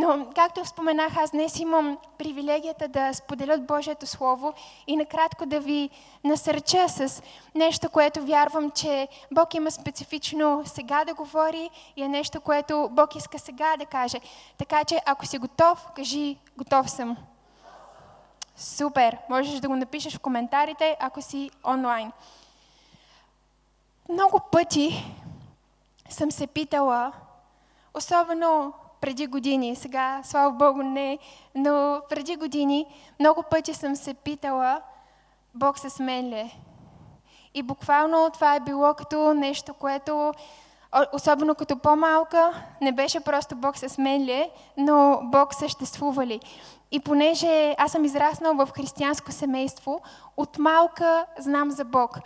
Но, както споменах, аз днес имам привилегията да споделя Божието Слово и накратко да ви насърча с нещо, което вярвам, че Бог има специфично сега да говори и е нещо, което Бог иска сега да каже. Така че, ако си готов, кажи, готов съм. Супер! Можеш да го напишеш в коментарите, ако си онлайн. Много пъти съм се питала, особено преди години, сега, слава Богу, не, но преди години много пъти съм се питала, Бог се мен ли? И буквално това е било като нещо, което, особено като по-малка, не беше просто Бог с мен ли, но Бог съществува ли. И понеже аз съм израснал в християнско семейство, от малка знам за Бог.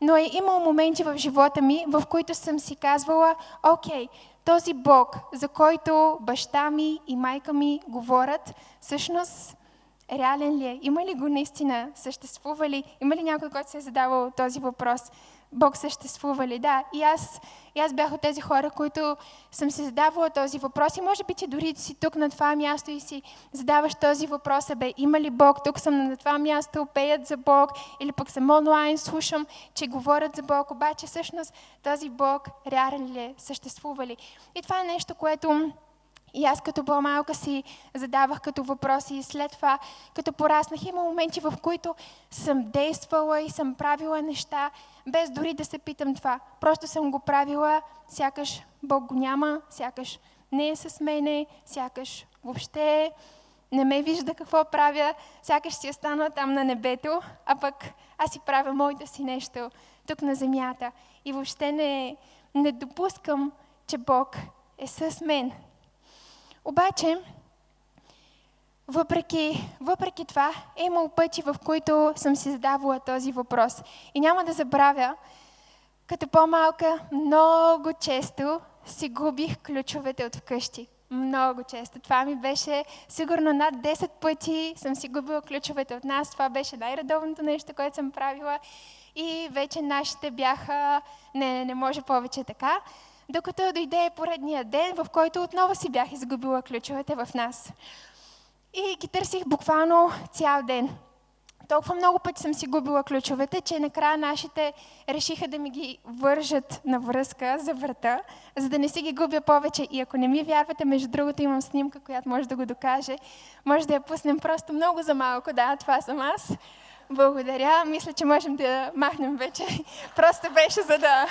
Но е имал моменти в живота ми, в които съм си казвала, окей, този Бог, за който баща ми и майка ми говорят, всъщност реален ли е? Има ли го наистина? Съществува ли? Има ли някой, който се е задавал този въпрос? Бог съществува ли? Да. И аз, и аз бях от тези хора, които съм се задавала този въпрос и може би ти дори си тук на това място и си задаваш този въпрос, бе, има ли Бог? Тук съм на това място, пеят за Бог или пък съм онлайн, слушам, че говорят за Бог, обаче всъщност този Бог реален ли е? Съществува ли? И това е нещо, което и аз като по-малка си задавах като въпроси и след това, като пораснах, има моменти, в които съм действала и съм правила неща, без дори да се питам това. Просто съм го правила, сякаш Бог го няма, сякаш не е с мене, сякаш въобще не ме вижда какво правя, сякаш си остана там на небето, а пък аз си правя моите си нещо тук на земята. И въобще не, не допускам, че Бог е с мен, обаче, въпреки, въпреки това, е имал пъти, в които съм си задавала този въпрос. И няма да забравя, като по-малка, много често си губих ключовете от вкъщи. Много често. Това ми беше сигурно над 10 пъти съм си губила ключовете от нас. Това беше най-редовното нещо, което съм правила. И вече нашите бяха, не, не, може повече така докато дойде поредния ден, в който отново си бях изгубила ключовете в нас. И ги търсих буквално цял ден. Толкова много пъти съм си губила ключовете, че накрая нашите решиха да ми ги вържат на връзка за врата, за да не си ги губя повече. И ако не ми вярвате, между другото имам снимка, която може да го докаже. Може да я пуснем просто много за малко. Да, това съм аз. Благодаря. Мисля, че можем да махнем вече. Просто беше за да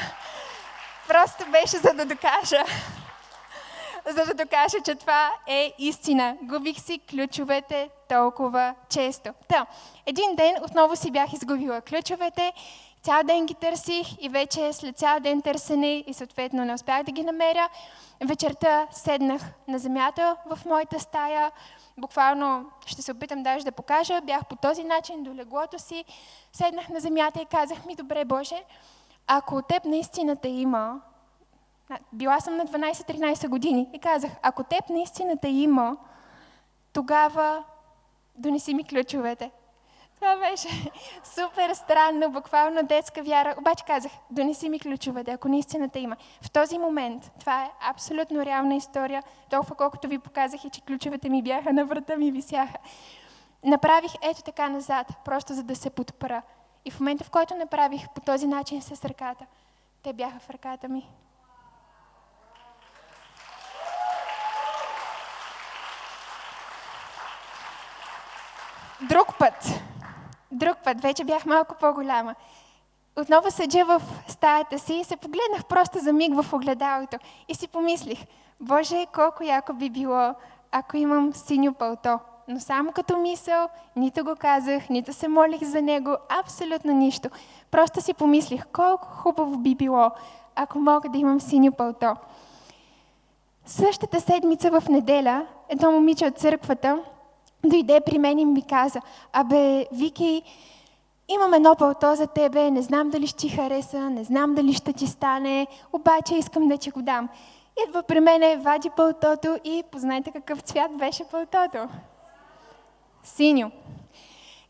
Просто беше за да докажа, за да докажа, че това е истина. Губих си ключовете толкова често. Та, един ден отново си бях изгубила ключовете, цял ден ги търсих и вече след цял ден търсене и съответно не успях да ги намеря. Вечерта седнах на земята в моята стая, буквално ще се опитам даже да покажа, бях по този начин до леглото си, седнах на земята и казах ми, добре Боже, ако от теб наистина те има, била съм на 12-13 години и казах, ако теб наистина те има, тогава донеси ми ключовете. Това беше супер странно, буквално детска вяра. Обаче казах, донеси ми ключовете, ако наистина те има. В този момент, това е абсолютно реална история, толкова колкото ви показах и че ключовете ми бяха на врата ми висяха. Направих ето така назад, просто за да се подпра. И в момента, в който направих по този начин с ръката, те бяха в ръката ми. Друг път, друг път, вече бях малко по-голяма. Отново седя в стаята си и се погледнах просто за миг в огледалото и си помислих, Боже, колко яко би било, ако имам синьо пълто но само като мисъл, нито го казах, нито се молих за него, абсолютно нищо. Просто си помислих колко хубаво би било, ако мога да имам синьо пълто. Същата седмица в неделя, едно момиче от църквата дойде при мен и ми каза, абе, Вики, имам едно пълто за тебе, не знам дали ще ти хареса, не знам дали ще ти стане, обаче искам да ти го дам. Идва при мене, вади пълтото и познайте какъв цвят беше пълтото синьо.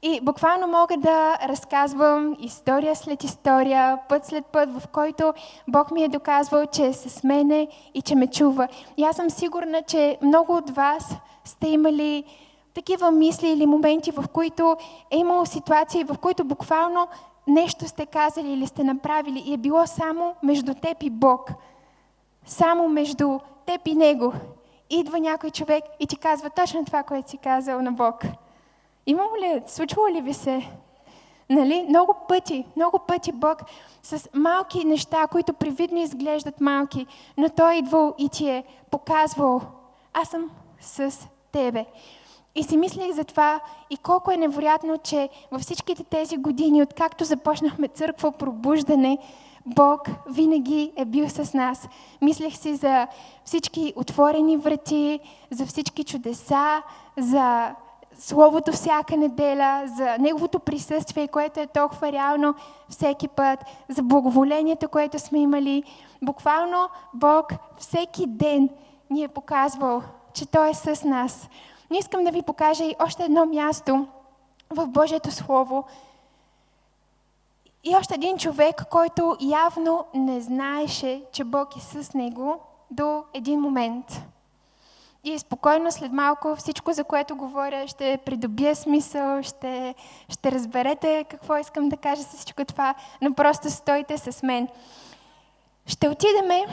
И буквално мога да разказвам история след история, път след път, в който Бог ми е доказвал, че е с мене и че ме чува. И аз съм сигурна, че много от вас сте имали такива мисли или моменти, в които е имало ситуации, в които буквално нещо сте казали или сте направили и е било само между теб и Бог. Само между теб и Него. Идва някой човек и ти казва точно това, което си казал на Бог. Имало ли, случвало ли ви се? Нали? Много пъти, много пъти Бог с малки неща, които привидно изглеждат малки, но Той е идвал и ти е показвал, аз съм с тебе. И си мислих за това и колко е невероятно, че във всичките тези години, откакто започнахме църква пробуждане, Бог винаги е бил с нас. Мислех си за всички отворени врати, за всички чудеса, за Словото всяка неделя, за Неговото присъствие, което е толкова реално всеки път, за благоволението, което сме имали. Буквално Бог всеки ден ни е показвал, че Той е с нас. Но искам да ви покажа и още едно място в Божието Слово. И още един човек, който явно не знаеше, че Бог е с него до един момент. И спокойно след малко всичко, за което говоря, ще придобие смисъл, ще, ще разберете какво искам да кажа с всичко това, но просто стойте с мен. Ще отидеме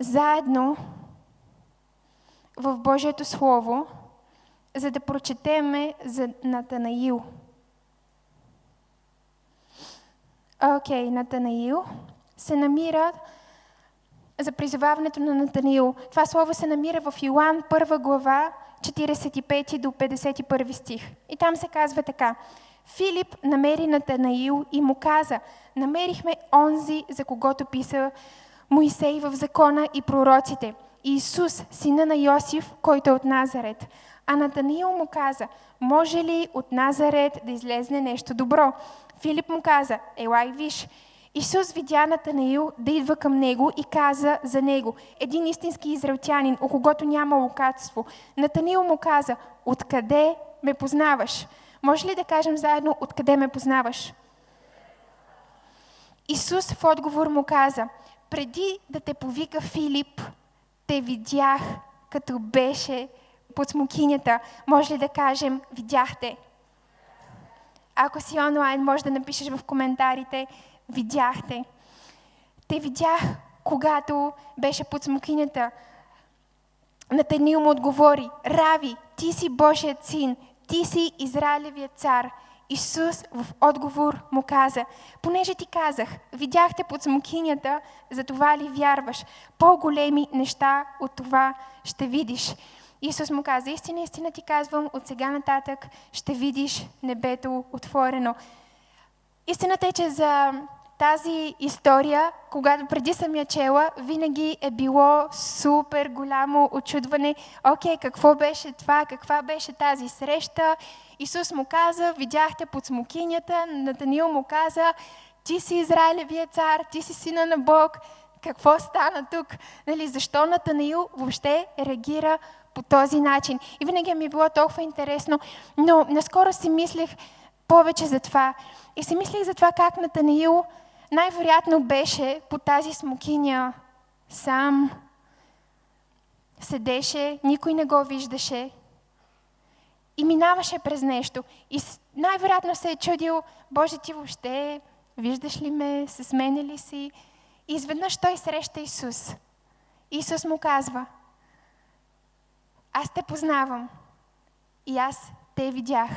заедно в Божието Слово, за да прочетеме за Натанаил. Окей, okay, Натанаил се намира за призоваването на Натанаил. Това слово се намира в Йоан 1 глава 45 до 51 стих. И там се казва така. Филип намери Натанаил и му каза, намерихме онзи, за когото писа Моисей в закона и пророците, Иисус, сина на Йосиф, който е от Назарет. А Натанаил му каза, може ли от Назарет да излезне нещо добро? Филип му каза, елай виж. Исус видя Натанаил да идва към него и каза за него, един истински израелтянин, о когото няма лукатство. Натанаил му каза, откъде ме познаваш? Може ли да кажем заедно, откъде ме познаваш? Исус в отговор му каза, преди да те повика Филип, те видях, като беше под смокинята. Може ли да кажем, видяхте? Ако си онлайн, може да напишеш в коментарите, видяхте. Те видях, когато беше под смокинята. Натанил му отговори, Рави, ти си Божият син, ти си Израилевият цар. Исус в отговор му каза, понеже ти казах, видяхте под смокинята, за това ли вярваш? По-големи неща от това ще видиш. Исус му каза, истина, истина ти казвам, от сега нататък ще видиш небето отворено. Истината е, че за тази история, когато преди съм я чела, винаги е било супер голямо очудване. Окей, какво беше това, каква беше тази среща? Исус му каза, видяхте под смокинята, Натанил му каза, ти си Израилевия цар, ти си сина на Бог. Какво стана тук? Нали, защо Натанаил въобще реагира по този начин? И винаги ми е било толкова интересно, но наскоро си мислех повече за това. И си мислех за това как Натанаил най-вероятно беше по тази смокиня сам. Седеше, никой не го виждаше и минаваше през нещо. И най-вероятно се е чудил, Боже, ти въобще виждаш ли ме, с мене ли си? И изведнъж той среща Исус. Исус му казва, аз те познавам и аз те видях,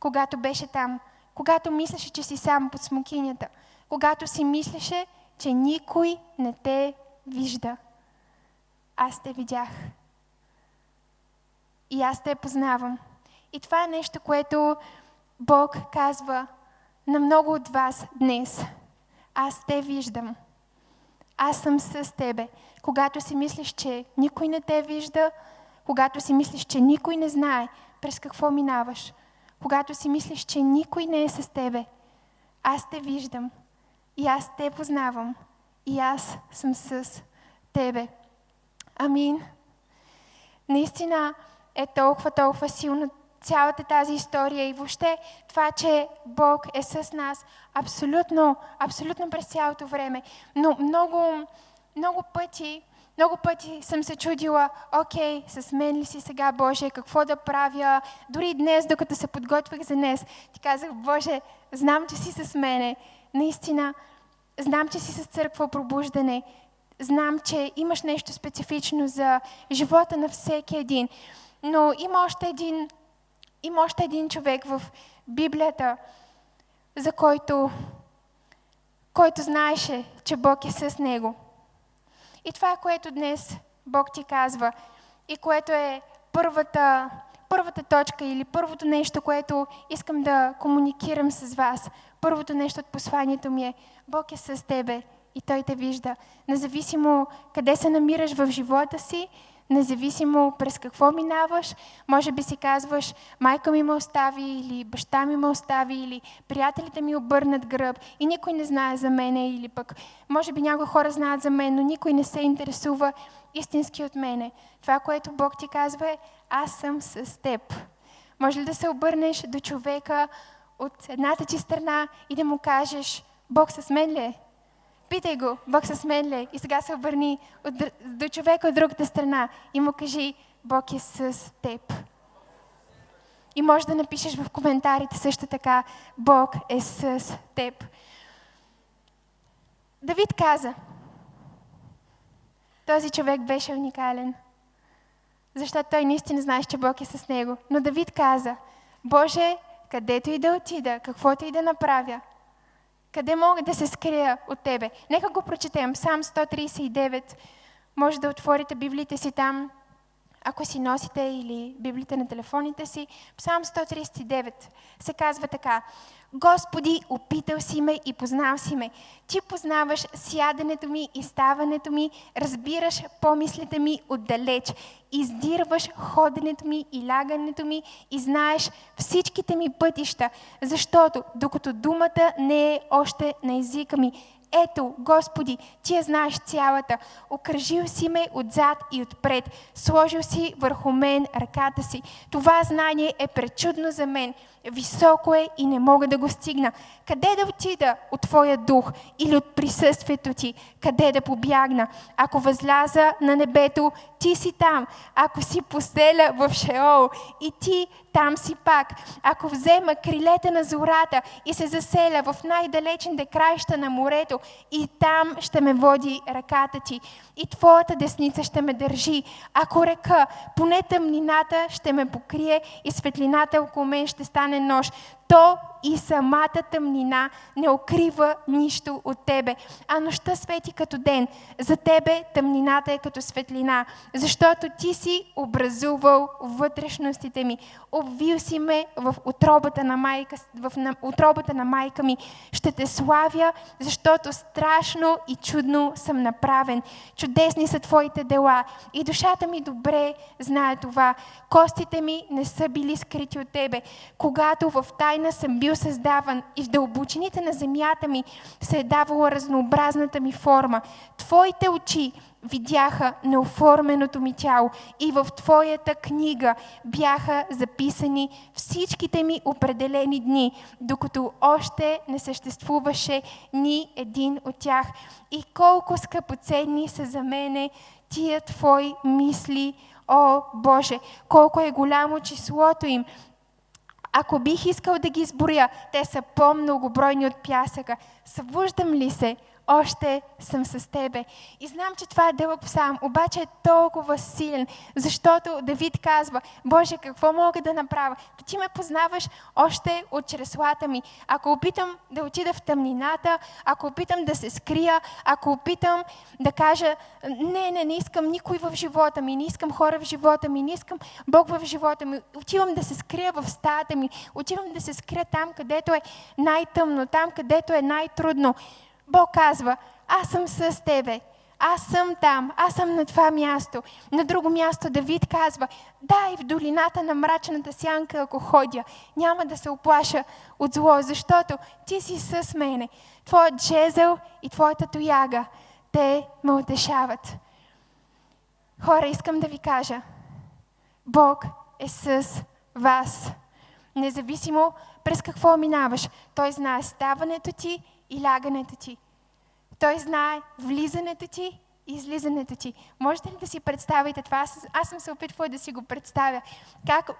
когато беше там, когато мислеше, че си сам под смокинята – когато си мислеше, че никой не те вижда. Аз те видях. И аз те познавам. И това е нещо, което Бог казва на много от вас днес. Аз те виждам. Аз съм с тебе. Когато си мислиш, че никой не те вижда, когато си мислиш, че никой не знае през какво минаваш, когато си мислиш, че никой не е с тебе, аз те виждам и аз те познавам. И аз съм с тебе. Амин. Наистина е толкова, толкова силно цялата тази история и въобще това, че Бог е с нас абсолютно, абсолютно през цялото време. Но много, много пъти, много пъти съм се чудила, окей, с мен ли си сега, Боже, какво да правя? Дори днес, докато се подготвях за днес, ти казах, Боже, знам, че си с мене. Наистина, знам, че си с църква пробуждане. Знам, че имаш нещо специфично за живота на всеки един. Но има още един, има още един човек в Библията, за който, който знаеше, че Бог е с него. И това, което днес Бог ти казва и което е първата, първата точка или първото нещо, което искам да комуникирам с вас, първото нещо от посланието ми е Бог е с тебе и Той те вижда. Независимо къде се намираш в живота си, независимо през какво минаваш, може би си казваш, майка ми ме остави, или баща ми ме остави, или приятелите ми обърнат гръб и никой не знае за мене, или пък може би някои хора знаят за мен, но никой не се интересува истински от мене. Това, което Бог ти казва е, аз съм с теб. Може ли да се обърнеш до човека от едната ти страна и да му кажеш, Бог с мен ли е? Питай го, Бог с мен ли? И сега се обърни до човека от другата страна и му кажи, Бог е с теб. И може да напишеш в коментарите също така, Бог е с теб. Давид каза, този човек беше уникален, защото той наистина знаеше, че Бог е с него. Но Давид каза, Боже, където и да отида, каквото и да направя, къде мога да се скрия от Тебе? Нека го прочетем. Псалм 139. Може да отворите библите си там, ако си носите или библите на телефоните си. Псалм 139 се казва така. Господи, опитал си ме и познал си ме. Ти познаваш сядането ми и ставането ми, разбираш помислите ми отдалеч, издирваш ходенето ми и лягането ми и знаеш всичките ми пътища, защото докато думата не е още на езика ми, ето, Господи, Ти я знаеш цялата. Окръжил си ме отзад и отпред. Сложил си върху мен ръката си. Това знание е пречудно за мен. Високо е и не мога да го стигна. Къде да отида от Твоя дух или от присъствието Ти? Къде да побягна? Ако възляза на небето, Ти си там. Ако си поселя в Шеол и Ти там си пак. Ако взема крилете на зората и се заселя в най-далечните краища на морето и там ще ме води ръката Ти и Твоята десница ще ме държи. Ако река, поне тъмнината ще ме покрие и светлината около мен ще стане нощ то и самата тъмнина не укрива нищо от тебе, а нощта свети като ден. За тебе тъмнината е като светлина, защото ти си образувал вътрешностите ми. Обвил си ме в отробата на майка, в отробата на майка ми. Ще те славя, защото страшно и чудно съм направен. Чудесни са твоите дела и душата ми добре знае това. Костите ми не са били скрити от тебе. Когато в тай тайна съм бил създаван и в дълбочините на земята ми се е давала разнообразната ми форма. Твоите очи видяха неоформеното ми тяло и в Твоята книга бяха записани всичките ми определени дни, докато още не съществуваше ни един от тях. И колко скъпоценни са за мене тия Твои мисли, О, Боже, колко е голямо числото им. Ако бих искал да ги изборя, те са по-многобройни от пясъка. Събуждам ли се още съм с тебе. И знам, че това е дълъг псалм, обаче е толкова силен, защото Давид казва, Боже, какво мога да направя? Ти ме познаваш още от чреслата ми. Ако опитам да отида в тъмнината, ако опитам да се скрия, ако опитам да кажа, не, не, не искам никой в живота ми, не искам хора в живота ми, не искам Бог в живота ми, отивам да се скрия в стаята ми, отивам да се скрия там, където е най-тъмно, там, където е най-трудно. Бог казва, аз съм с тебе. Аз съм там, аз съм на това място. На друго място Давид казва, да, и в долината на мрачната сянка, ако ходя, няма да се оплаша от зло, защото ти си с мене. Твоят джезел и твоята тояга, те ме утешават. Хора, искам да ви кажа, Бог е с вас. Независимо през какво минаваш, Той знае ставането ти и лягането ти. Той знае влизането ти и излизането ти. Можете ли да си представите това? Аз, аз съм се опитвала да си го представя. Как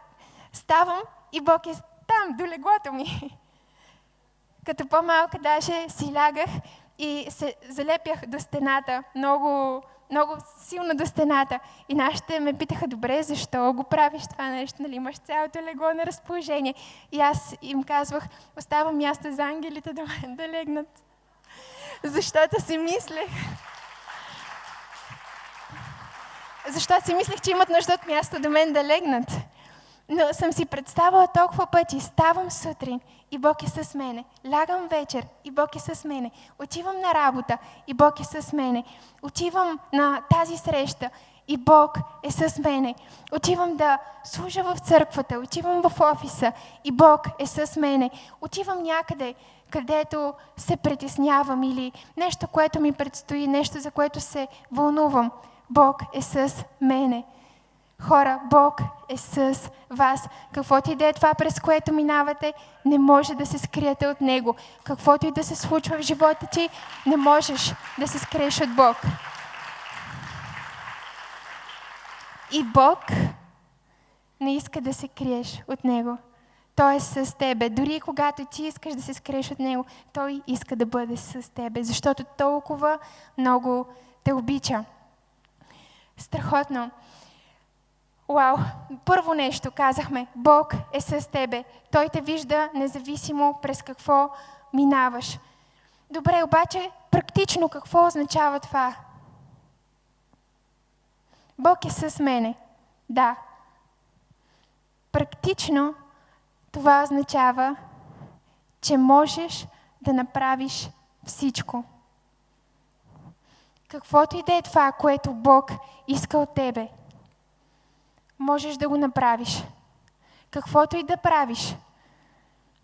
ставам и Бог е там, до леглото ми. Като по-малка даже си лягах и се залепях до стената, много, много силно до стената. И нашите ме питаха, добре, защо го правиш това нещо, нали, имаш цялото легло на разположение. И аз им казвах, оставам място за ангелите да, да легнат. Защото си мислех, защото си мислех, че имат нужда от място до мен да легнат. Но съм си представила толкова пъти. Ставам сутрин и Бог е с мене. Лягам вечер и Бог е с мене. Отивам на работа и Бог е с мене. Отивам на тази среща и Бог е с мене. Отивам да служа в църквата, отивам в офиса и Бог е с мене. Отивам някъде, където се притеснявам или нещо, което ми предстои, нещо, за което се вълнувам. Бог е с мене. Хора, Бог е с вас. Каквото и да е това, през което минавате, не може да се скриете от Него. Каквото и да се случва в живота ти, не можеш да се скриеш от Бог. И Бог не иска да се криеш от Него. Той е с тебе. Дори когато ти искаш да се скриеш от Него, Той иска да бъде с тебе, защото толкова много те обича. Страхотно. Вау! Първо нещо казахме. Бог е с тебе. Той те вижда независимо през какво минаваш. Добре, обаче практично какво означава това? Бог е с мене. Да. Практично това означава, че можеш да направиш всичко. Каквото и да е това, което Бог иска от тебе, можеш да го направиш. Каквото и да правиш.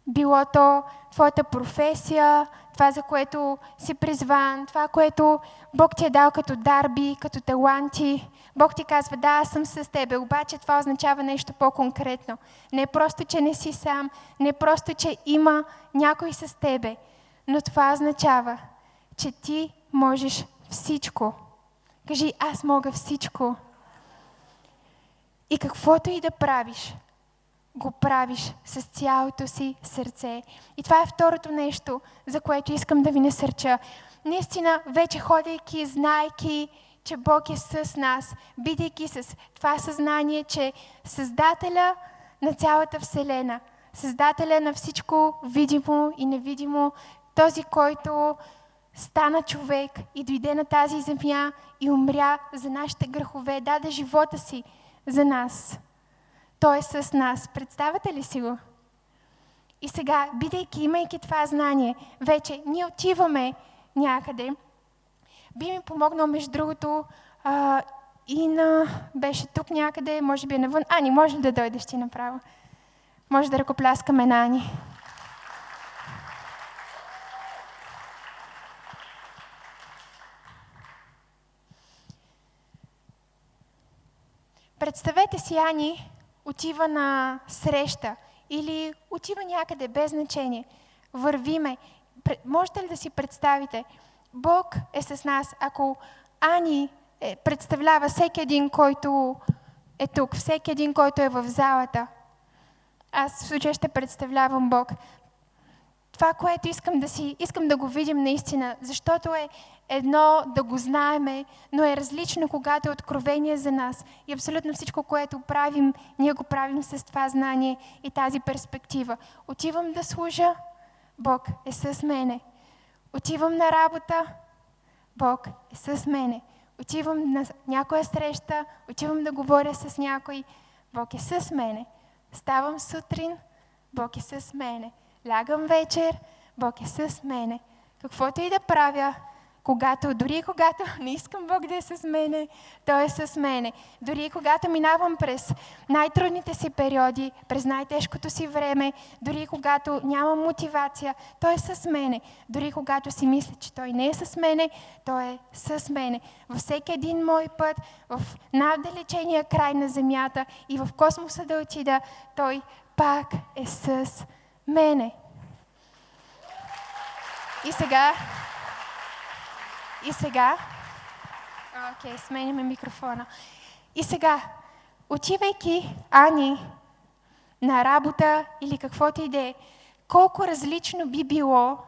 Било то твоята професия, това, за което си призван, това, което Бог ти е дал като дарби, като таланти. Бог ти казва, да, аз съм с тебе, обаче това означава нещо по-конкретно. Не просто, че не си сам, не просто, че има някой с тебе, но това означава, че ти можеш всичко. Кажи, аз мога всичко. И каквото и да правиш, го правиш с цялото си сърце. И това е второто нещо, за което искам да ви насърча. Наистина, вече ходейки, знайки, че Бог е с нас, бидейки с това съзнание, че Създателя на цялата Вселена, Създателя на всичко видимо и невидимо, този, който стана човек и дойде на тази земя и умря за нашите грехове, даде живота си за нас. Той е с нас. Представете ли си го? И сега, бидейки, имайки това знание, вече ние отиваме някъде. Би ми помогнал, между другото, а, и беше тук някъде, може би е навън. Ани, може ли да дойдеш ти направо? Може да ръкопляскаме на Ани. Представете си Ани отива на среща или отива някъде без значение. Вървиме. Можете ли да си представите? Бог е с нас. Ако Ани е, представлява всеки един, който е тук, всеки един, който е в залата, аз в случая ще представлявам Бог. Това, което искам да си, искам да го видим наистина, защото е едно да го знаеме, но е различно, когато е откровение за нас. И абсолютно всичко, което правим, ние го правим с това знание и тази перспектива. Отивам да служа, Бог е с мене. Отивам на работа, Бог е с мене. Отивам на някоя среща, отивам да говоря с някой, Бог е с мене. Ставам сутрин, Бог е с мене. Лягам вечер, Бог е с мене. Каквото и да правя, когато, дори когато не искам Бог да е с мене, Той е с мене. Дори когато минавам през най-трудните си периоди, през най-тежкото си време, дори когато нямам мотивация, Той е с мене. Дори когато си мисля, че Той не е с мене, Той е с мене. Във всеки един мой път, в най-далечения край на земята и в космоса да отида, Той пак е с мене. И сега и сега... Окей, okay, сменяме микрофона. И сега, отивайки Ани на работа или каквото и да е, колко различно би било,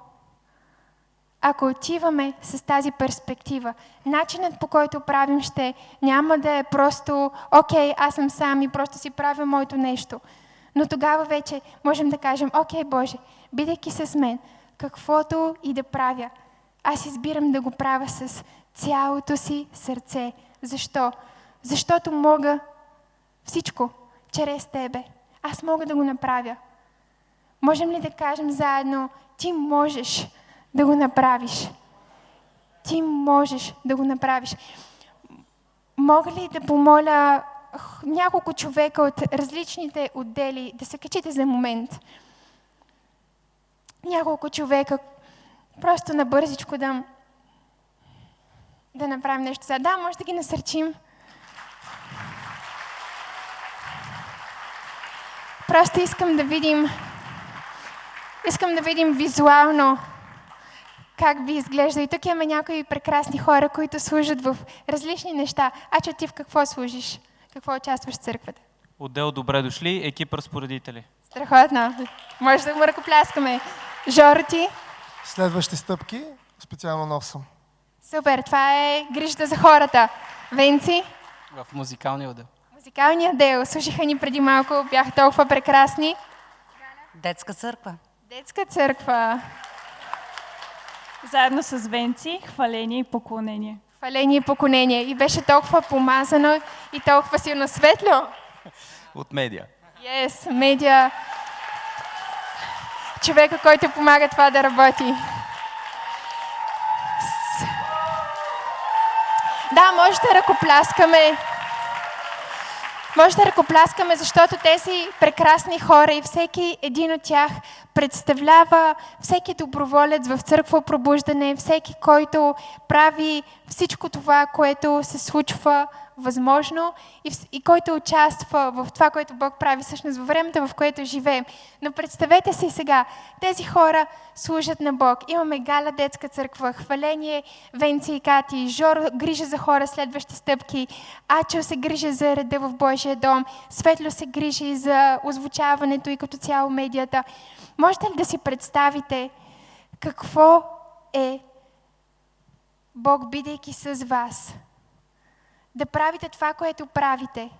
ако отиваме с тази перспектива. Начинът по който правим ще няма да е просто, окей, аз съм сам и просто си правя моето нещо. Но тогава вече можем да кажем, окей, Боже, бидейки с мен, каквото и да правя, аз избирам да го правя с цялото си сърце. Защо? Защото мога всичко чрез Тебе. Аз мога да го направя. Можем ли да кажем заедно, ти можеш да го направиш? Ти можеш да го направиш. Мога ли да помоля няколко човека от различните отдели да се качите за момент? Няколко човека, Просто набързичко да, да направим нещо сега. Да, може да ги насърчим. Просто искам да видим, искам да видим визуално как би изглежда. И тук имаме някои прекрасни хора, които служат в различни неща. А че ти в какво служиш? Какво участваш в църквата? Отдел добре дошли, екип разпоредители. Страхотно. Може да му ръкопляскаме. Жоро ти? Следващи стъпки, специално нов съм. Супер, това е грижата за хората. Венци? В музикалния отдел. Музикалния отдел. Слушаха ни преди малко, бяха толкова прекрасни. Детска църква. Детска църква. Заедно с Венци, хваление и поклонение. Хваление и поклонение. И беше толкова помазано и толкова силно светло. От медиа. Yes, медиа човека, който помага това да работи. Да, може да ръкопляскаме. Може да ръкопляскаме, защото тези прекрасни хора и всеки един от тях представлява всеки доброволец в църква пробуждане, всеки, който прави всичко това, което се случва възможно и, и който участва в това, което Бог прави всъщност във времето, в което живеем. Но представете си сега, тези хора служат на Бог. Имаме Гала детска църква, хваление, Венци и Кати, Жор грижа за хора, следващи стъпки, Ачо се грижи за реда в Божия дом, Светло се грижи за озвучаването и като цяло медията. Можете ли да си представите какво е Бог, бидейки с вас? Да правите това, което правите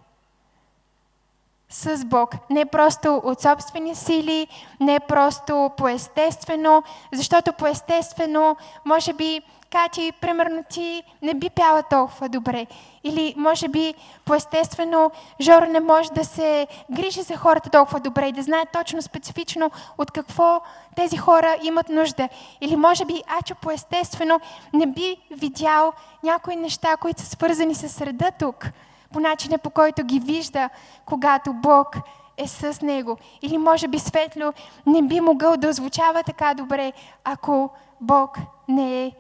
с Бог. Не просто от собствени сили, не просто по-естествено, защото по-естествено, може би, Кати, примерно ти не би пяла толкова добре. Или може би по-естествено Жоро не може да се грижи за хората толкова добре и да знае точно специфично от какво тези хора имат нужда. Или може би Ачо по-естествено не би видял някои неща, които са свързани с среда тук, по начина по който ги вижда, когато Бог е с него. Или може би Светло не би могъл да озвучава така добре, ако Бог не е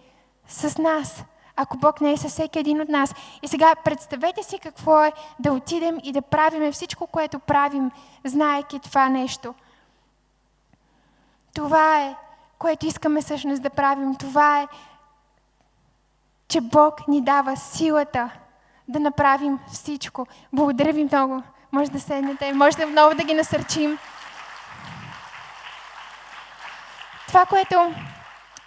с нас. Ако Бог не е със всеки един от нас. И сега представете си какво е да отидем и да правиме всичко, което правим, знаеки това нещо. Това е, което искаме всъщност да правим. Това е, че Бог ни дава силата да направим всичко. Благодаря ви много. Може да седнете, може да много да ги насърчим. Това, което,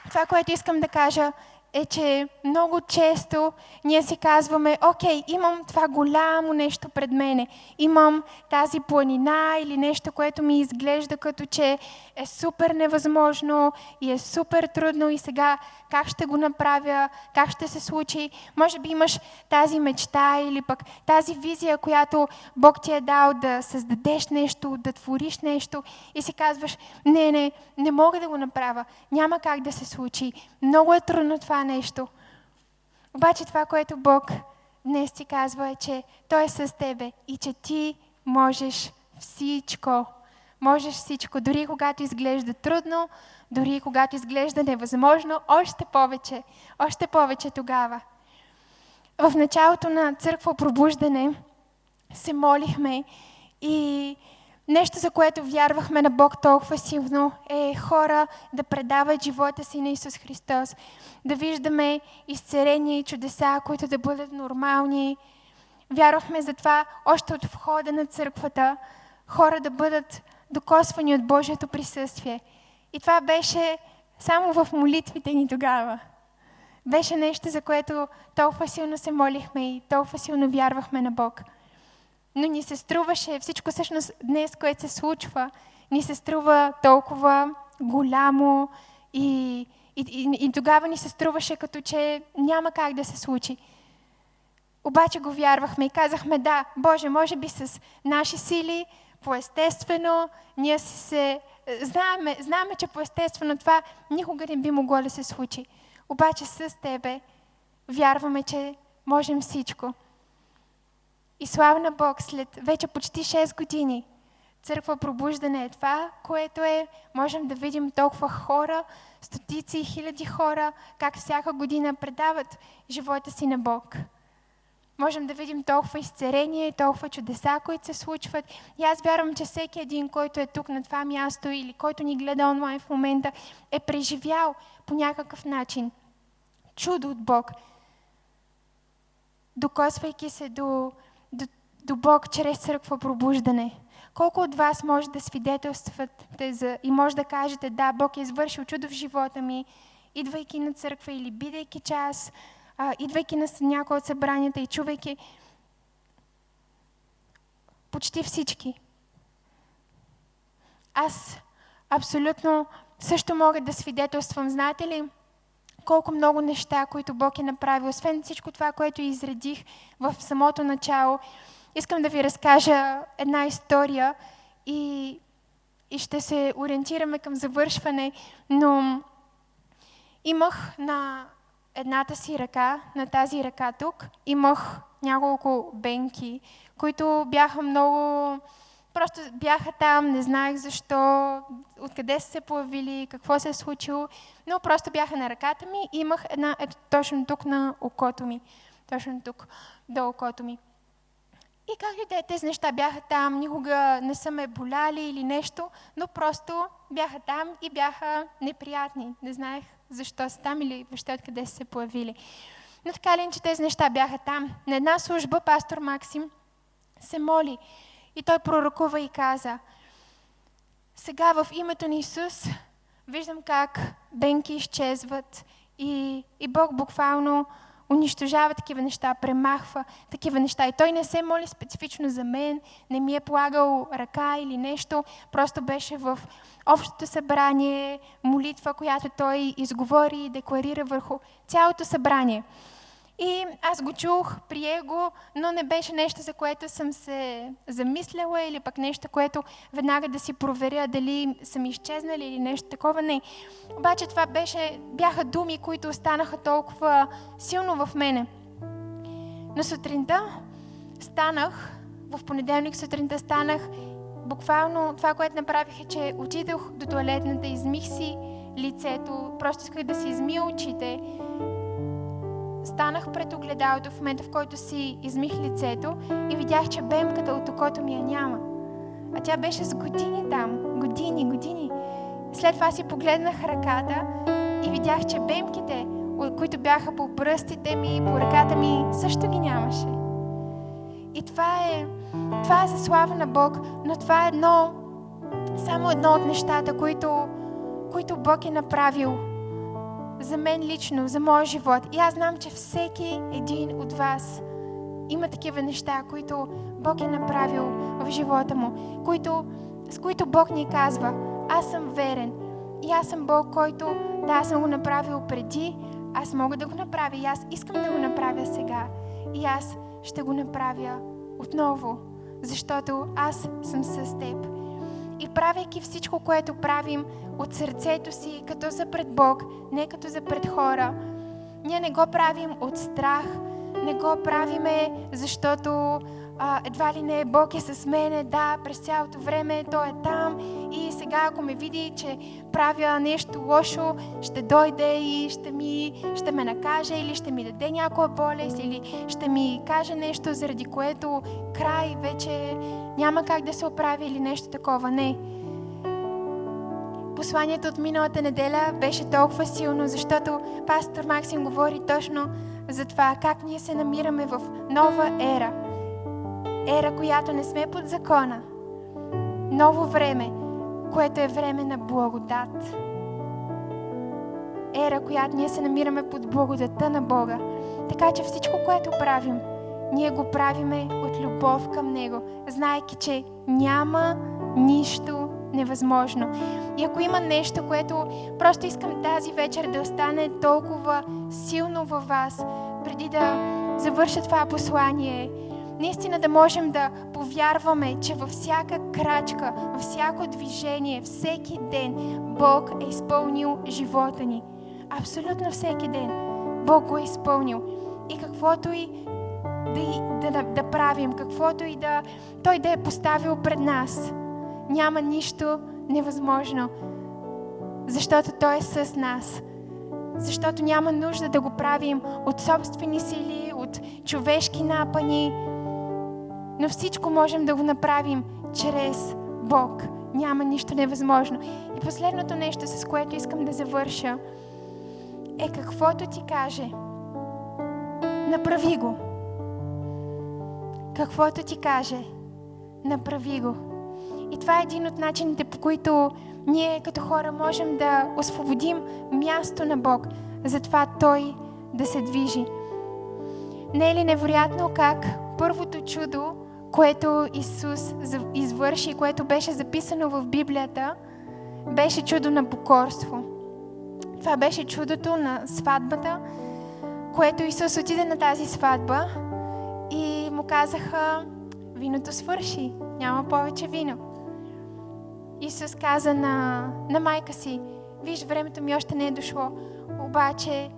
това, което искам да кажа е, че много често ние си казваме, окей, имам това голямо нещо пред мене, имам тази планина или нещо, което ми изглежда като че е супер невъзможно и е супер трудно и сега как ще го направя, как ще се случи. Може би имаш тази мечта или пък тази визия, която Бог ти е дал да създадеш нещо, да твориш нещо и си казваш, не, не, не мога да го направя, няма как да се случи. Много е трудно това нещо. Обаче това, което Бог днес ти казва е, че Той е с тебе и че ти можеш всичко. Можеш всичко, дори когато изглежда трудно, дори когато изглежда невъзможно, още повече, още повече тогава. В началото на църква пробуждане се молихме и нещо, за което вярвахме на Бог толкова силно, е хора да предават живота си на Исус Христос, да виждаме изцеления и чудеса, които да бъдат нормални. Вярвахме за това още от входа на църквата, хора да бъдат докосвани от Божието присъствие. И това беше само в молитвите ни тогава. Беше нещо, за което толкова силно се молихме и толкова силно вярвахме на Бог. Но ни се струваше всичко всъщност днес, което се случва, ни се струва толкова голямо и, и, и, и тогава ни се струваше като че няма как да се случи. Обаче го вярвахме и казахме, да, Боже, може би с наши сили, по-естествено, ние си се... Знаеме, знаеме, че по-естествено това никога не би могло да се случи. Обаче с Тебе вярваме, че можем всичко. И слава на Бог, след вече почти 6 години, църква пробуждане е това, което е, можем да видим толкова хора, стотици и хиляди хора, как всяка година предават живота си на Бог. Можем да видим толкова изцерения и толкова чудеса, които се случват. И аз вярвам, че всеки един, който е тук на това място или който ни гледа онлайн в момента, е преживял по някакъв начин чудо от Бог, докосвайки се до, до, до Бог чрез църква пробуждане. Колко от вас може да свидетелствате за, и може да кажете, да, Бог е извършил чудо в живота ми, идвайки на църква или бидейки час, а, идвайки на някои от събранията и чувайки почти всички. Аз абсолютно също мога да свидетелствам. Знаете ли, колко много неща, които Бог е направил, освен всичко това, което изредих в самото начало. Искам да ви разкажа една история и, и ще се ориентираме към завършване, но имах на едната си ръка, на тази ръка тук, имах няколко бенки, които бяха много Просто бяха там, не знаех защо, откъде са се появили, какво се е случило, но просто бяха на ръката ми и имах една, ето точно тук на окото ми. Точно тук, до окото ми. И как и да е, тези неща бяха там, никога не са ме боляли или нещо, но просто бяха там и бяха неприятни. Не знаех защо са там или въобще откъде са се появили. Но така ли, че тези неща бяха там. На една служба пастор Максим се моли и той пророкува и каза, сега в името на Исус виждам как бенки изчезват и, и Бог буквално унищожава такива неща, премахва такива неща. И той не се моли специфично за мен, не ми е полагал ръка или нещо, просто беше в общото събрание, молитва, която той изговори и декларира върху цялото събрание. И аз го чух, прие го, но не беше нещо, за което съм се замисляла или пък нещо, което веднага да си проверя дали съм изчезнали или нещо такова. Не. Обаче това беше, бяха думи, които останаха толкова силно в мене. Но сутринта станах, в понеделник сутринта станах, буквално това, което направих е, че отидох до туалетната, измих си лицето, просто исках да си измия очите станах пред огледалото в момента, в който си измих лицето и видях, че бемката от окото ми я няма. А тя беше с години там. Години, години. След това си погледнах ръката и видях, че бемките, които бяха по пръстите ми и по ръката ми, също ги нямаше. И това е, това е за слава на Бог, но това е едно, само едно от нещата, които, които Бог е направил за мен лично, за моя живот. И аз знам, че всеки един от вас има такива неща, които Бог е направил в живота му, които, с които Бог ни казва, аз съм верен. И аз съм Бог, който, да, аз съм го направил преди, аз мога да го направя и аз искам да го направя сега. И аз ще го направя отново, защото аз съм с теб. И правейки всичко, което правим от сърцето си, като за пред Бог, не като за пред хора, ние не го правим от страх, не го правиме, защото а, едва ли не Бог е с мене, да, през цялото време Той е там и сега ако ме види, че правя нещо лошо, ще дойде и ще, ми, ще ме накаже или ще ми даде някоя болест или ще ми каже нещо, заради което край вече няма как да се оправи или нещо такова. Не. Посланието от миналата неделя беше толкова силно, защото пастор Максим говори точно за това как ние се намираме в нова ера. Ера, която не сме под закона. Ново време, което е време на благодат. Ера, която ние се намираме под благодата на Бога. Така че всичко, което правим, ние го правиме от любов към Него, знайки, че няма нищо невъзможно. И ако има нещо, което просто искам тази вечер да остане толкова силно във вас, преди да завърша това послание, наистина да можем да повярваме, че във всяка крачка, във всяко движение, всеки ден Бог е изпълнил живота ни. Абсолютно всеки ден Бог го е изпълнил. И каквото и да, да, да правим, каквото и да Той да е поставил пред нас, няма нищо невъзможно, защото Той е с нас. Защото няма нужда да го правим от собствени сили, от човешки напани, но всичко можем да го направим чрез Бог. Няма нищо невъзможно. И последното нещо, с което искам да завърша, е каквото ти каже, направи го. Каквото ти каже, направи го. И това е един от начините, по които ние като хора можем да освободим място на Бог, за това Той да се движи. Не е ли невероятно как първото чудо, което Исус извърши, което беше записано в Библията, беше чудо на покорство. Това беше чудото на сватбата, което Исус отиде на тази сватба и му казаха, виното свърши, няма повече вино. Исус каза на, на майка си, виж, времето ми още не е дошло. Обаче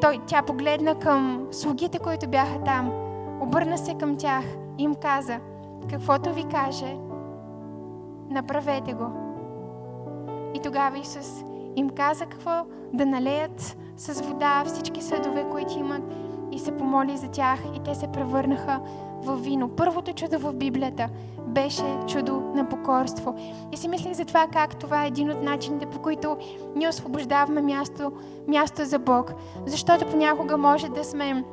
той, тя погледна към слугите, които бяха там, обърна се към тях и им каза, каквото ви каже, направете го. И тогава Исус им каза какво да налеят с вода всички съдове, които имат и се помоли за тях и те се превърнаха в вино. Първото чудо в Библията беше чудо на покорство. И си мислих за това как това е един от начините, по които ние освобождаваме място, място за Бог. Защото понякога може да сме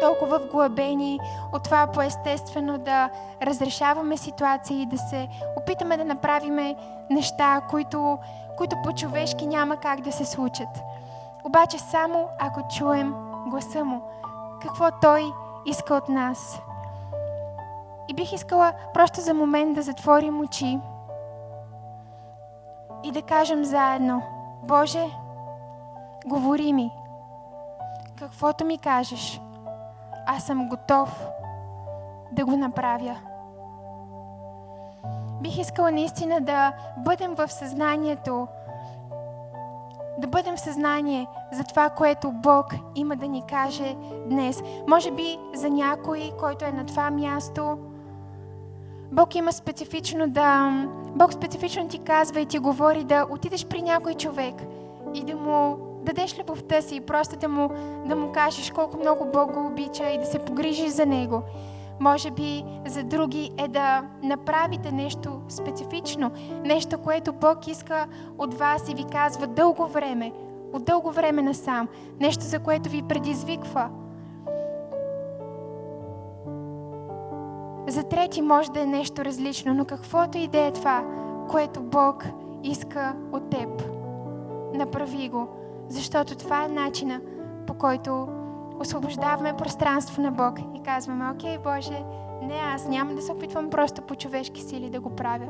толкова вглъбени от това по-естествено да разрешаваме ситуации, да се опитаме да направиме неща, които, които по-човешки няма как да се случат. Обаче само ако чуем гласа му, какво той иска от нас. И бих искала просто за момент да затворим очи и да кажем заедно, Боже, говори ми, каквото ми кажеш, аз съм готов да го направя. Бих искала наистина да бъдем в съзнанието, да бъдем в съзнание за това, което Бог има да ни каже днес. Може би за някой, който е на това място, Бог има специфично да... Бог специфично ти казва и ти говори да отидеш при някой човек и да му дадеш любовта си и просто да му, да му кажеш колко много Бог го обича и да се погрижиш за него. Може би за други е да направите нещо специфично, нещо, което Бог иска от вас и ви казва дълго време, от дълго време насам, нещо, за което ви предизвиква. За трети може да е нещо различно, но каквото и да е това, което Бог иска от теб, направи го, защото това е начина, по който освобождаваме пространство на Бог и казваме, окей, Боже, не, аз няма да се опитвам просто по човешки сили да го правя,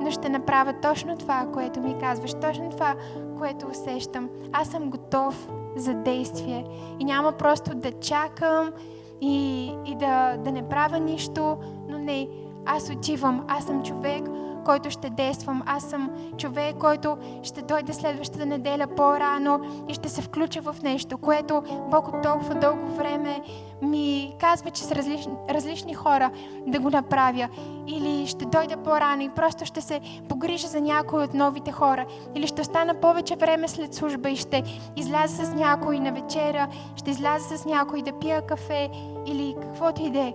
но ще направя точно това, което ми казваш, точно това, което усещам. Аз съм готов за действие и няма просто да чакам и, и да, да не правя нищо, но не, аз отивам, аз съм човек, който ще действам. Аз съм човек, който ще дойде следващата неделя по-рано и ще се включа в нещо, което Бог от толкова дълго време ми казва, че с различни, различни хора да го направя. Или ще дойда по-рано и просто ще се погрижа за някой от новите хора. Или ще остана повече време след служба и ще изляза с някой на вечеря, ще изляза с някой да пия кафе или каквото и да е,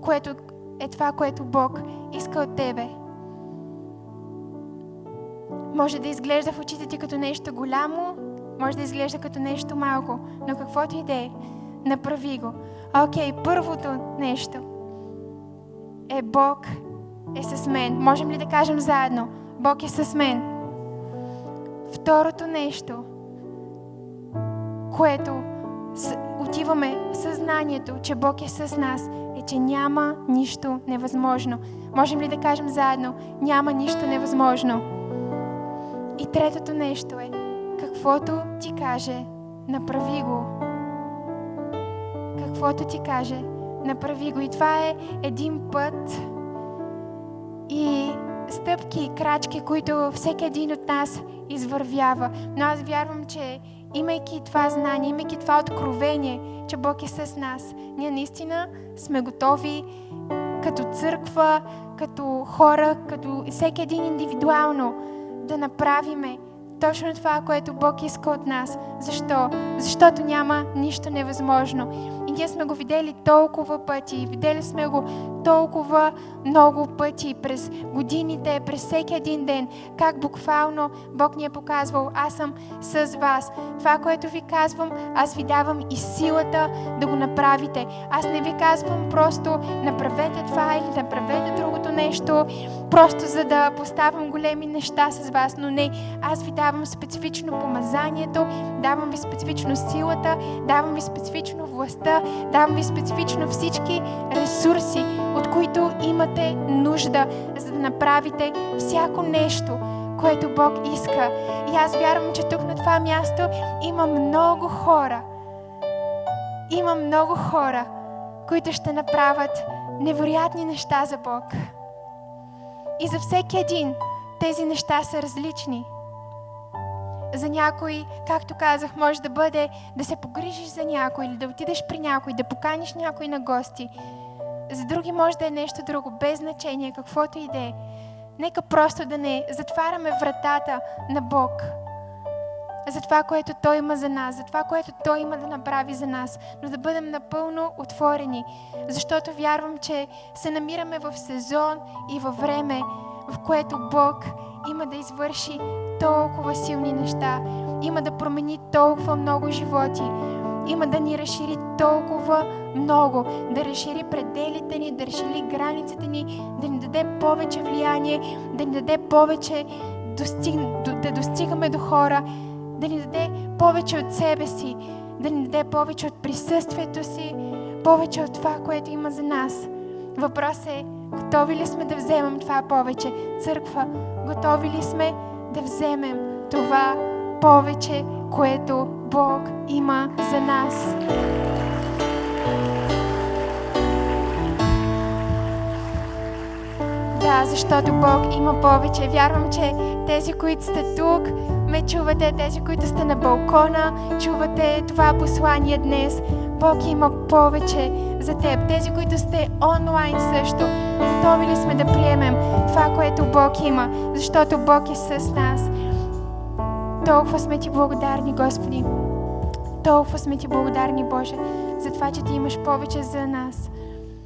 което е това, което Бог иска от тебе. Може да изглежда в очите ти като нещо голямо, може да изглежда като нещо малко, но каквото и да е, направи го. Окей, първото нещо е Бог е с мен. Можем ли да кажем заедно? Бог е с мен. Второто нещо, което отиваме в съзнанието, че Бог е с нас, е, че няма нищо невъзможно. Можем ли да кажем заедно? Няма нищо невъзможно. И третото нещо е, каквото ти каже, направи го. Каквото ти каже, направи го. И това е един път и стъпки крачки, които всеки един от нас извървява. Но аз вярвам, че имайки това знание, имайки това откровение, че Бог е с нас, ние наистина сме готови като църква, като хора, като всеки един индивидуално да направиме точно това, което Бог иска от нас. Защо? Защото няма нищо невъзможно. И ние сме го видели толкова пъти, видели сме го толкова много пъти през годините, през всеки един ден, как буквално Бог ни е показвал, аз съм с вас. Това, което ви казвам, аз ви давам и силата да го направите. Аз не ви казвам просто направете това или направете другото нещо, просто за да поставям големи неща с вас, но не, аз ви давам специфично помазанието, давам ви специфично силата, давам ви специфично властта, давам ви специфично всички ресурси, от които имате нужда, за да направите всяко нещо, което Бог иска. И аз вярвам, че тук на това място има много хора. Има много хора, които ще направят невероятни неща за Бог. И за всеки един тези неща са различни. За някой, както казах, може да бъде да се погрижиш за някой или да отидеш при някой, да поканиш някой на гости. За други може да е нещо друго, без значение, каквото и да е. Нека просто да не затваряме вратата на Бог за това, което Той има за нас, за това, което Той има да направи за нас, но да бъдем напълно отворени, защото вярвам, че се намираме в сезон и във време, в което Бог има да извърши толкова силни неща, има да промени толкова много животи, има да ни разшири толкова много, да разшири пределите ни, да разшири границите ни, да ни даде повече влияние, да ни даде повече да достигаме до хора, да ни даде повече от себе си, да ни даде повече от присъствието си, повече от това, което има за нас. Въпрос е, готови ли сме да вземем това повече? Църква, готови ли сме да вземем това повече, което Бог има за нас? Да, защото Бог има повече. Вярвам, че тези, които сте тук, ме чувате, тези, които сте на балкона, чувате това послание днес. Бог има повече за теб. Тези, които сте онлайн също, готови ли сме да приемем това, което Бог има, защото Бог е с нас. Толкова сме ти благодарни, Господи. Толкова сме ти благодарни, Боже, за това, че ти имаш повече за нас.